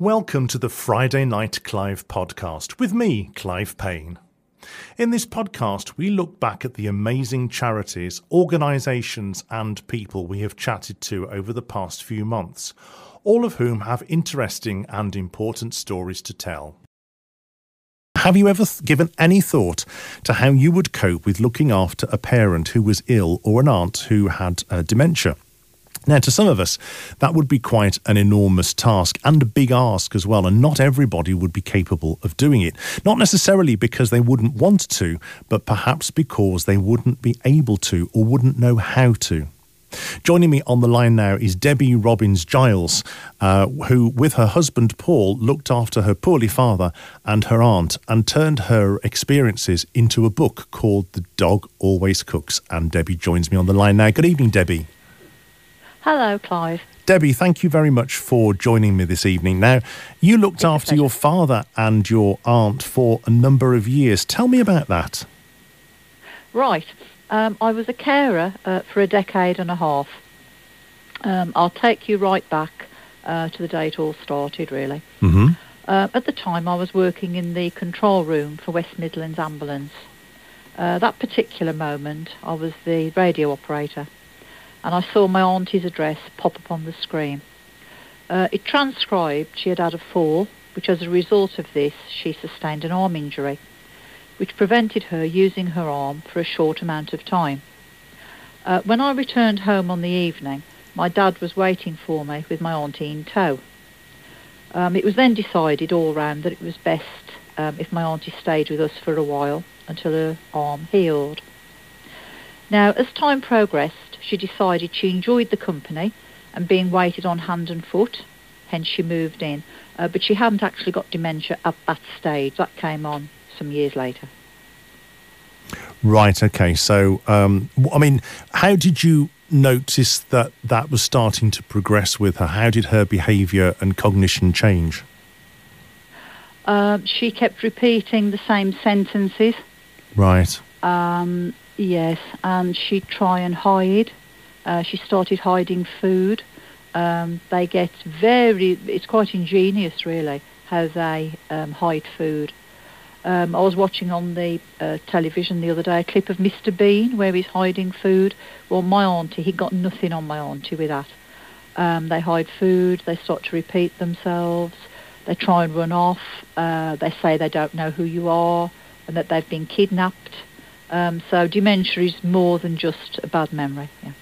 Welcome to the Friday Night Clive podcast with me, Clive Payne. In this podcast, we look back at the amazing charities, organisations, and people we have chatted to over the past few months, all of whom have interesting and important stories to tell. Have you ever given any thought to how you would cope with looking after a parent who was ill or an aunt who had uh, dementia? Now, to some of us, that would be quite an enormous task and a big ask as well, and not everybody would be capable of doing it. Not necessarily because they wouldn't want to, but perhaps because they wouldn't be able to or wouldn't know how to. Joining me on the line now is Debbie Robbins Giles, uh, who, with her husband Paul, looked after her poorly father and her aunt and turned her experiences into a book called The Dog Always Cooks. And Debbie joins me on the line now. Good evening, Debbie. Hello, Clive. Debbie, thank you very much for joining me this evening. Now, you looked after your father and your aunt for a number of years. Tell me about that. Right. Um, I was a carer uh, for a decade and a half. Um, I'll take you right back uh, to the day it all started, really. Mm-hmm. Uh, at the time, I was working in the control room for West Midlands Ambulance. Uh, that particular moment, I was the radio operator and I saw my auntie's address pop up on the screen. Uh, it transcribed she had had a fall, which as a result of this she sustained an arm injury, which prevented her using her arm for a short amount of time. Uh, when I returned home on the evening, my dad was waiting for me with my auntie in tow. Um, it was then decided all round that it was best um, if my auntie stayed with us for a while until her arm healed. Now, as time progressed, she decided she enjoyed the company and being waited on hand and foot, hence she moved in. Uh, but she hadn't actually got dementia at that stage. That came on some years later. Right, okay. So, um, I mean, how did you notice that that was starting to progress with her? How did her behaviour and cognition change? Um, she kept repeating the same sentences. Right. Um, Yes, and she'd try and hide. Uh, she started hiding food. Um, they get very, it's quite ingenious really how they um, hide food. Um, I was watching on the uh, television the other day a clip of Mr. Bean where he's hiding food. Well, my auntie, he got nothing on my auntie with that. Um, they hide food, they start to repeat themselves, they try and run off, uh, they say they don't know who you are and that they've been kidnapped. Um, so dementia is more than just a bad memory. Yeah.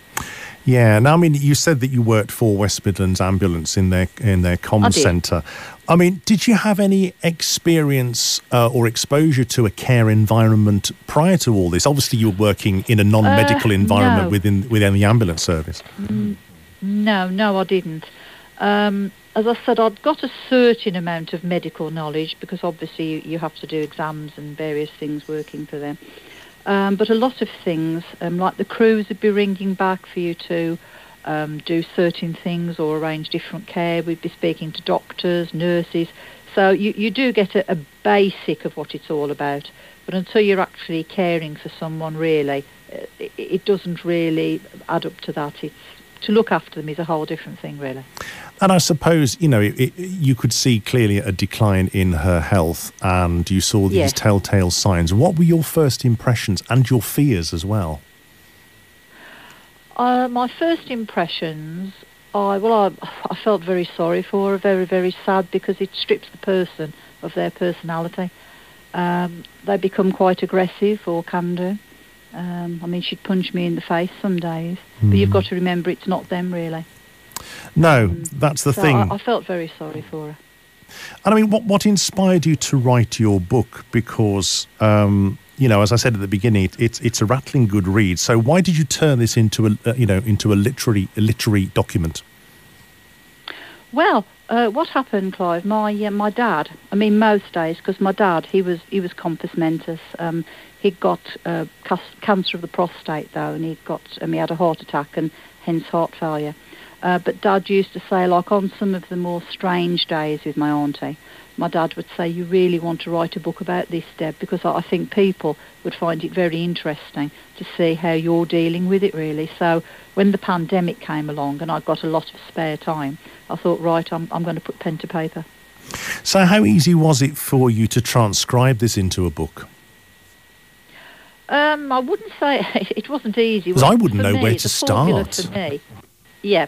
Yeah. Now, I mean, you said that you worked for West Midlands Ambulance in their in their comm centre. I mean, did you have any experience uh, or exposure to a care environment prior to all this? Obviously, you were working in a non-medical uh, environment no. within within the ambulance service. Mm, no, no, I didn't. Um, as I said, I'd got a certain amount of medical knowledge because obviously you have to do exams and various things working for them. Um, but a lot of things, um, like the crews would be ringing back for you to um, do certain things or arrange different care. We'd be speaking to doctors, nurses. So you, you do get a, a basic of what it's all about. But until you're actually caring for someone, really, uh, it, it doesn't really add up to that. It's to look after them is a whole different thing, really. And I suppose, you know, it, it, you could see clearly a decline in her health and you saw these yes. telltale signs. What were your first impressions and your fears as well? Uh, my first impressions, I well, I, I felt very sorry for her, very, very sad because it strips the person of their personality. Um, they become quite aggressive or can do. Um, I mean, she'd punch me in the face some days, mm. but you've got to remember it's not them really. No, um, that's the so thing. I, I, felt very sorry for her. And I mean, what what inspired you to write your book? Because um, you know, as I said at the beginning, it, it's it's a rattling good read. So why did you turn this into a uh, you know into a literary a literary document? Well, uh, what happened, Clive? My uh, my dad. I mean, most days, because my dad he was he was compos mentis. Um, he got uh, cancer of the prostate though, and he got um, he had a heart attack and hence heart failure. Uh, but Dad used to say, like on some of the more strange days with my auntie, my dad would say, "You really want to write a book about this, Deb, because I think people would find it very interesting to see how you're dealing with it, really." So when the pandemic came along and I got a lot of spare time, I thought, right, I'm I'm going to put pen to paper. So, how easy was it for you to transcribe this into a book? Um, I wouldn't say it wasn't easy. Because I wouldn't know me, where to start. For me, yeah,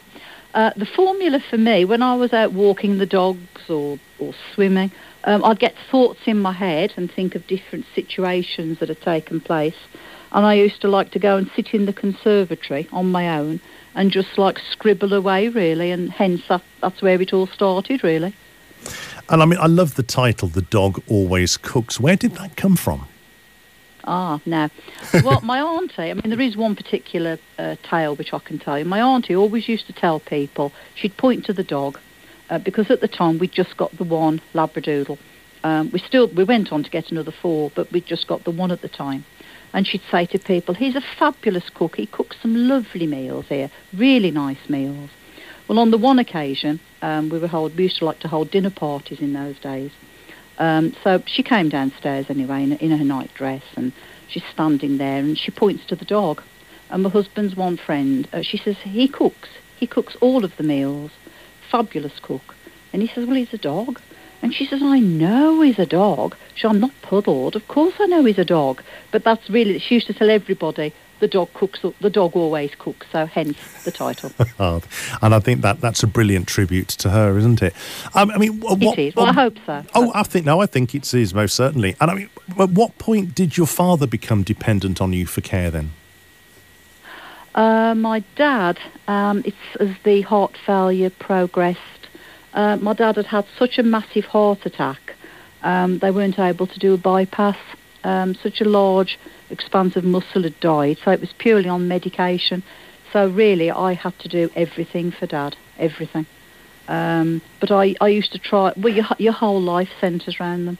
uh, the formula for me when I was out walking the dogs or or swimming, um, I'd get thoughts in my head and think of different situations that had taken place, and I used to like to go and sit in the conservatory on my own and just like scribble away really, and hence that, that's where it all started really. And I mean, I love the title, The Dog Always Cooks. Where did that come from? Ah, no. Well, my auntie, I mean, there is one particular uh, tale which I can tell you. My auntie always used to tell people, she'd point to the dog, uh, because at the time we'd just got the one Labradoodle. Um, we still, we went on to get another four, but we'd just got the one at the time. And she'd say to people, he's a fabulous cook. He cooks some lovely meals here, really nice meals. Well, on the one occasion, um, we were hold, we used to like to hold dinner parties in those days. Um, so she came downstairs anyway in, in her night dress, and she's standing there, and she points to the dog. And my husband's one friend, uh, she says he cooks. He cooks all of the meals, fabulous cook. And he says, well, he's a dog. And she says, I know he's a dog. She, I'm not puddled. Of course I know he's a dog. But that's really, she used to tell everybody, the dog cooks, the dog always cooks. So hence the title. And I think that that's a brilliant tribute to her, isn't it? Um, I mean, what, it is. Well, I hope so. Oh, I think no, I think it is most certainly. And I mean, at what point did your father become dependent on you for care? Then, Uh, my dad, um, it's as the heart failure progressed. Uh, my dad had had such a massive heart attack, um, they weren't able to do a bypass. Um, such a large, expansive muscle had died, so it was purely on medication. So really, I had to do everything for dad, everything. Um, but I, I used to try. Well, your your whole life centres around them,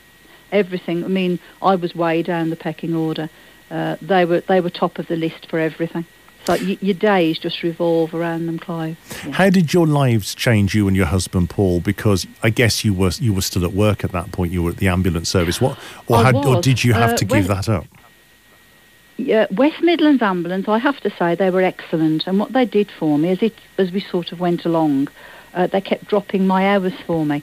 everything. I mean, I was way down the pecking order. Uh, they were they were top of the list for everything. So y- your days just revolve around them, Clive. Yeah. how did your lives change, you and your husband Paul? Because I guess you were you were still at work at that point. You were at the ambulance service. What, or, had, or did you have Uh, to give when- that up? Yeah, West Midlands Ambulance, I have to say they were excellent. And what they did for me, as it as we sort of went along, uh, they kept dropping my hours for me.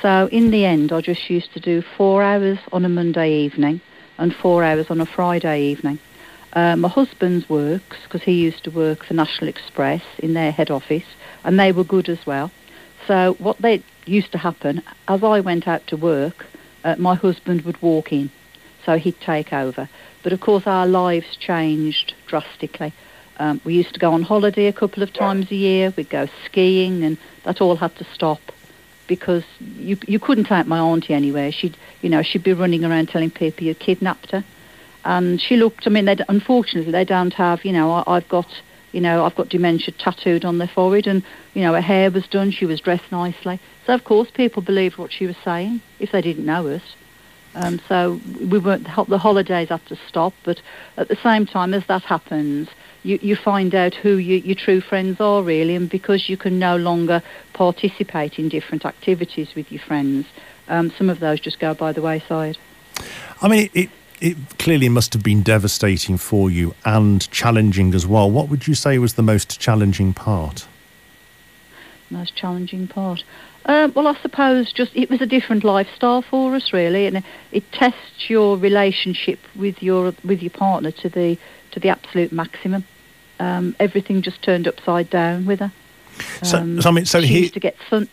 So in the end, I just used to do four hours on a Monday evening and four hours on a Friday evening. Uh, my husband's works because he used to work for National Express in their head office, and they were good as well. So what they used to happen, as I went out to work, uh, my husband would walk in, so he'd take over. But of course, our lives changed drastically. Um, we used to go on holiday a couple of times a year. We'd go skiing, and that all had to stop because you you couldn't take my auntie anywhere. She'd you know she'd be running around telling people you kidnapped her, and she looked. I mean, they unfortunately they don't have you know I, I've got you know I've got dementia tattooed on their forehead, and you know her hair was done. She was dressed nicely, so of course people believed what she was saying if they didn't know us. Um, so we weren't the the holidays had to stop, but at the same time as that happens, you, you find out who you, your true friends are really, and because you can no longer participate in different activities with your friends, um, some of those just go by the wayside. I mean, it, it clearly must have been devastating for you and challenging as well. What would you say was the most challenging part? most challenging part. Um, well, I suppose just it was a different lifestyle for us, really, and it, tests your relationship with your with your partner to the to the absolute maximum. Um, everything just turned upside down with her. So, Um, so I mean, so he. used to get sun.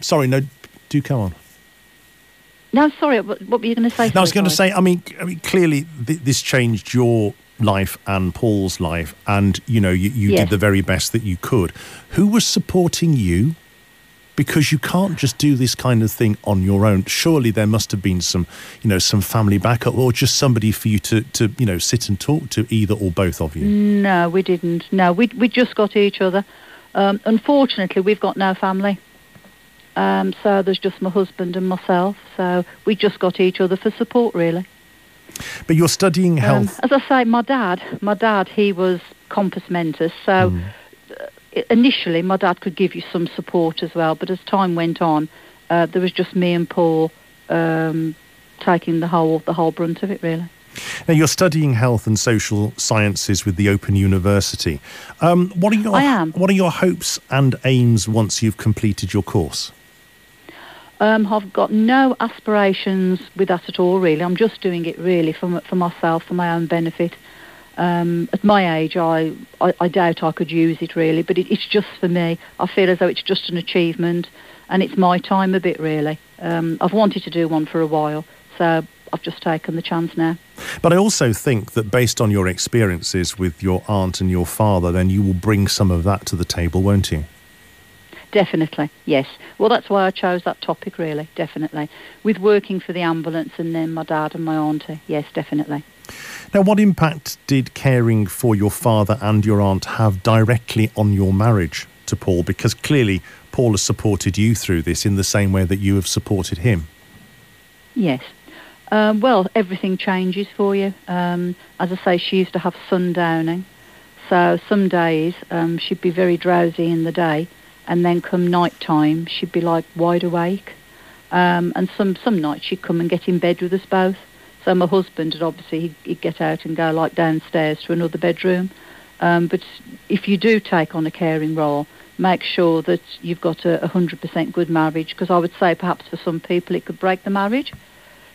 Sorry, no, do come on. No, sorry. What, what were you going to say? No, I was going to say. I mean, I mean, clearly th- this changed your life and Paul's life, and you know, you, you Yes. did the very best that you could. Who was supporting you? Because you can't just do this kind of thing on your own. Surely there must have been some, you know, some family backup, or just somebody for you to, to you know, sit and talk to, either or both of you. No, we didn't. No, we we just got each other. Um, unfortunately, we've got no family. Um, so there's just my husband and myself. So we just got each other for support, really. But you're studying health. Um, as I say, my dad, my dad, he was compos mentis. So Hmm. Initially, my dad could give you some support as well. But as time went on, uh, there was just me and Paul um, taking the whole the whole brunt of it, really. Now you're studying health and social sciences with the Open University. Um, what are your I am. What are your hopes and aims once you've completed your course? Um, I've got no aspirations with that at all, really. I'm just doing it really for, for myself, for my own benefit. Um, at my age, I, I, I, doubt I could use it really, but it, it's just for me. I feel as though it's just an achievement, and it's my time a bit really. Um, I've wanted to do one for a while, so I've just taken the chance now. But I also think that based on your experiences with your aunt and your father, then you will bring some of that to the table, won't you? Definitely, yes. Well, that's why I chose that topic, really, definitely. With working for the ambulance and then my dad and my auntie, yes, definitely. Now, what impact did caring for your father and your aunt have directly on your marriage to Paul? Because clearly, Paul has supported you through this in the same way that you have supported him. Yes. Um, well, everything changes for you. Um, as I say, she used to have sundowning. So some days um, she'd be very drowsy in the day, and then come night time she'd be like wide awake. Um, and some, some nights she'd come and get in bed with us both. So my husband would obviously he'd, he'd get out and go like downstairs to another bedroom. Um, but if you do take on a caring role, make sure that you've got a 100% good marriage because I would say perhaps for some people it could break the marriage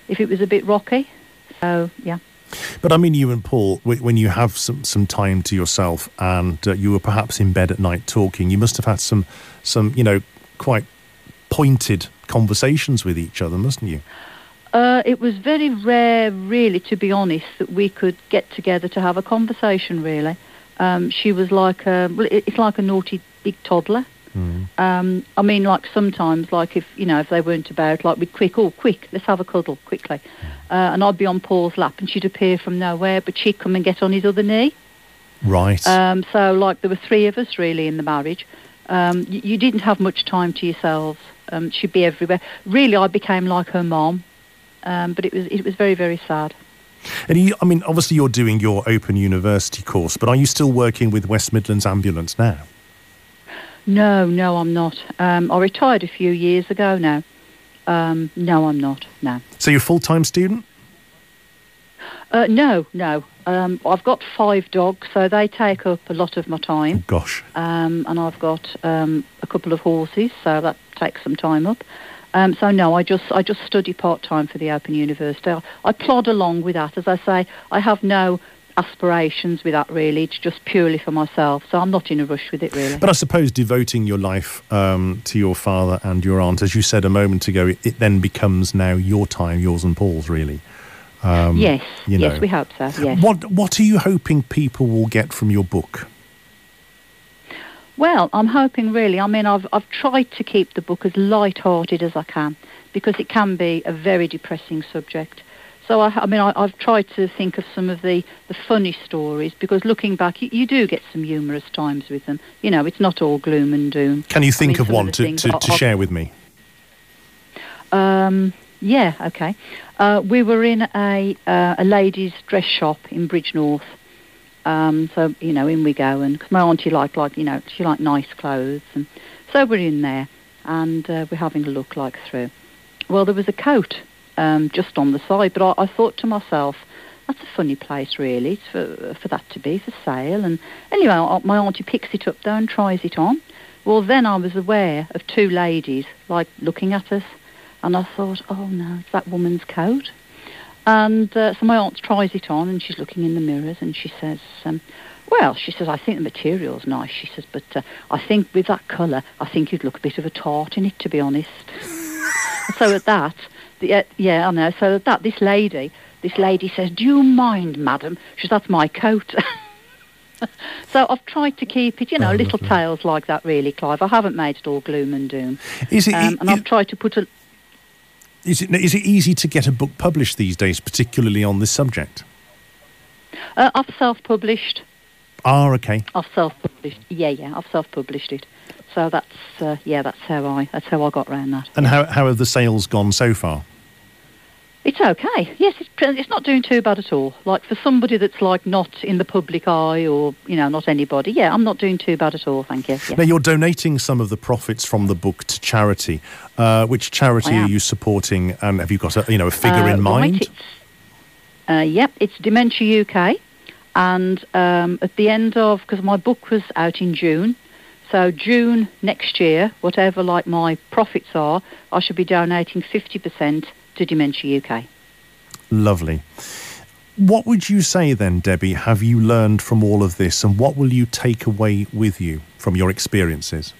if it was a bit rocky. So, yeah. But I mean, you and Paul, when you have some, some time to yourself and uh, you were perhaps in bed at night talking, you must have had some, some you know, quite pointed conversations with each other, mustn't you? Uh, it was very rare, really, to be honest, that we could get together to have a conversation, really. Um, she was like a, well, it's like a naughty big toddler. Mm. Um, I mean, like sometimes, like if you know, if they weren't about, like we'd quick, oh, quick, let's have a cuddle quickly, uh, and I'd be on Paul's lap, and she'd appear from nowhere, but she'd come and get on his other knee. Right. Um, so, like, there were three of us really in the marriage. Um, you, you, didn't have much time to yourselves. Um, she'd be everywhere. Really, I became like her mom, um, but it was it was very very sad. And you, I mean, obviously, you're doing your Open University course, but are you still working with West Midlands Ambulance now? No, no, I'm not. Um, I retired a few years ago now. Um, no, I'm not. No. So you're a full time student? Uh, no, no. Um, I've got five dogs, so they take up a lot of my time. Oh, gosh. Um, and I've got um, a couple of horses, so that takes some time up. Um, so no, I just I just study part time for the Open University. I, I plod along with that. As I say, I have no aspirations with that really. It's just purely for myself. So I'm not in a rush with it really. But I suppose devoting your life um, to your father and your aunt, as you said a moment ago, it, it then becomes now your time, yours and Paul's really. Um, yes, you know. yes, we hope so. Yes. What What are you hoping people will get from your book? Well, I'm hoping really. I mean, I've I've tried to keep the book as light-hearted as I can because it can be a very depressing subject. So I, I mean, I, have tried to think of some of the, the funny stories because looking back, you, you, do get some humorous times with them. You know, it's not all gloom and doom. Can you think I mean, of one to, to, to share with me? Um, yeah, okay. Uh, we were in a uh, a ladies' dress shop in Bridgnorth. Um, so you know, in we go, and cause my auntie liked like you know she liked nice clothes, and so we're in there, and uh, we're having a look like through. Well, there was a coat um, just on the side. But I, I, thought to myself, that's a funny place, really, for, for that to be for sale. And anyway, my auntie picks it up though and tries it on. Well, then I was aware of two ladies, like, looking at us. And I thought, oh no, it's that woman's coat. And uh, so my aunt tries it on and she's looking in the mirrors and she says, um, well, she says, I think the material's nice. She says, but uh, I think with that colour, I think you'd look a bit of a tart in it, to be honest. so at that, yeah, yeah, I know. So at that this lady, this lady says, "Do you mind, madam?" She says, "That's my coat." so I've tried to keep it, you know, oh, little lovely. tales like that, really, Clive. I haven't made it all gloom and doom. Is it? Um, and I've tried to put a. Is it is it easy to get a book published these days, particularly on this subject? Uh, I've self-published. Ah, okay. I've self-published. Yeah, yeah, I've self-published it. So that's uh, yeah, that's how I that's how I got around that. And how how have the sales gone so far? It's okay. Yes, it's, it's not doing too bad at all. Like for somebody that's like not in the public eye or you know not anybody. Yeah, I'm not doing too bad at all. Thank you. Yeah. Now you're donating some of the profits from the book to charity. Uh, which charity are you supporting? And have you got a you know a figure uh, in mind? Right, uh, yep, it's Dementia UK, and um, at the end of because my book was out in June, So June next year, whatever like my profits are, I should be donating 50% to Dementia UK. Lovely. What would you say then, Debbie, have you learned from all of this and what will you take away with you from your experiences?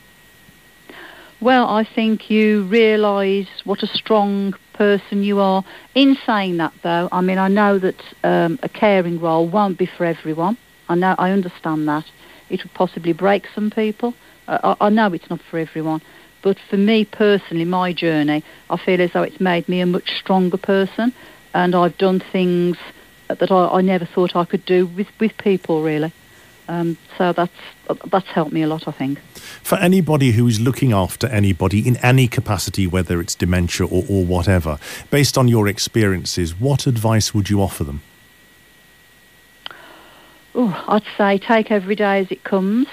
Well, I think you realise what a strong person you are. In saying that, though, I mean, I know that um, a caring role won't be for everyone. I know, I understand that. It would possibly break some people. Uh, I, I know it's not for everyone. But for me personally, my journey, I feel as though it's made me a much stronger person. And I've done things that I, I never thought I could do with, with people, really. Um, so that's that's helped me a lot, I think. For anybody who is looking after anybody in any capacity, whether it's dementia or, or whatever, based on your experiences, what advice would you offer them? Oh, I'd say take every day as it comes.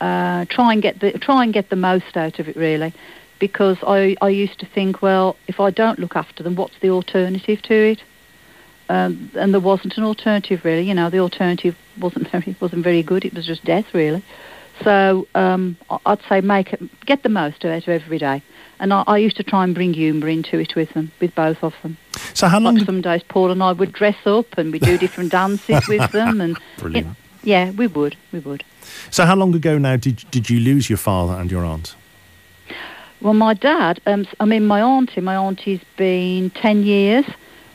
Uh, try and get the try and get the most out of it, really, because I I used to think, well, if I don't look after them, what's the alternative to it? um, and there wasn't an alternative really. You know, the alternative wasn't very wasn't very good. It was just death really. So um, I'd say make it, get the most out of every day. And I, I, used to try and bring humour into it with them, with both of them. So how long? Like some days Paul and I would dress up and we do different dances with them, and Brilliant. Yeah, we would, we would. So how long ago now did did you lose your father and your aunt? Well, my dad. Um, I mean, my auntie. My auntie's been ten years.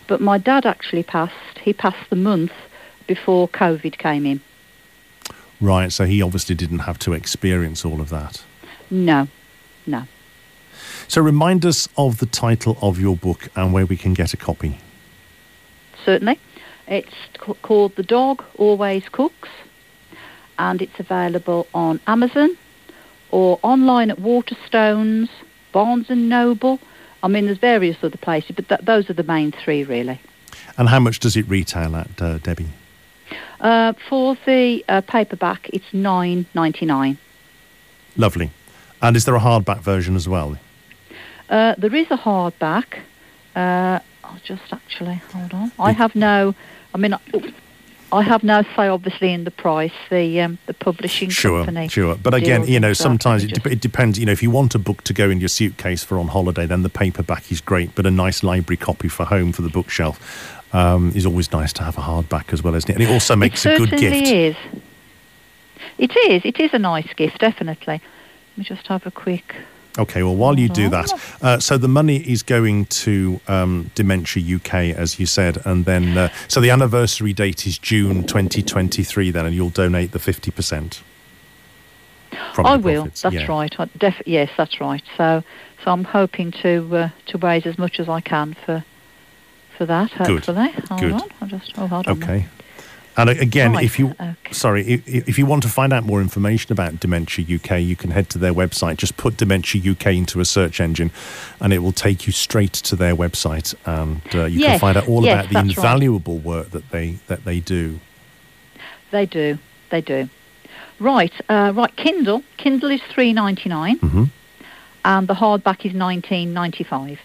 But my dad actually passed. He passed the month before COVID came in. Right, so he obviously didn't have to experience all of that. No, no. So remind us of the title of your book and where we can get a copy. Certainly. It's called The Dog Always Cooks and it's available on Amazon or online at Waterstones, Barnes and Noble, I mean, there's various other places, but th- those are the main three, really. And how much does it retail at, uh, Debbie? Uh, for the uh, paperback, it's nine ninety nine. Lovely. And is there a hardback version as well? Uh, there is a hardback. Uh, I'll just actually hold on. I have no. I mean, I have no say, obviously, in the price. The um, the publishing sure, company. Sure, But again, you know, sometimes it, de- it, depends. You know, if you want a book to go in your suitcase for on holiday, then the paperback is great. But a nice library copy for home for the bookshelf um, is always nice to have a hardback as well, isn't it? And it also makes it a good gift. It is. It is. It is a nice gift, definitely. Let me just have a quick Okay, well, while you do that, uh, so the money is going to um, Dementia UK, as you said, and then uh, so the anniversary date is June 2023, then, and you'll donate the 50%. I will. Profits. That's yeah. right. I def- yes, that's right. So, so I'm hoping to uh, to raise as much as I can for for that. Hopefully, Good. hold Good. on. I'll just oh, hold on. Okay. And again, right. if you okay. sorry, if, if, you want to find out more information about Dementia UK, you can head to their website. Just put Dementia UK into a search engine, and it will take you straight to their website, and uh, you yes. can find out all yes, about the invaluable right. work that they that they do. They do. They do. Right. Uh, right. Kindle. Kindle is three ninety nine, mm-hmm. and the hardback is nineteen ninety five.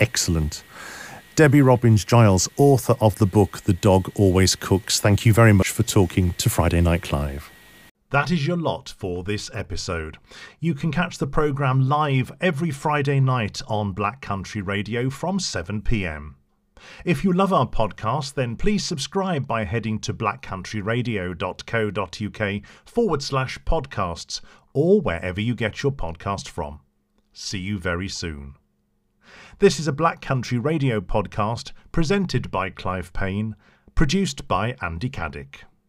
Excellent. Debbie Robbins Giles, author of the book The Dog Always Cooks, thank you very much for talking to Friday Night Clive. That is your lot for this episode. You can catch the programme live every Friday night on Black Country Radio from 7pm. If you love our podcast, then please subscribe by heading to blackcountryradio.co.uk forward slash podcasts or wherever you get your podcast from. See you very soon. This is a Black Country Radio podcast presented by Clive Payne, produced by Andy Caddick.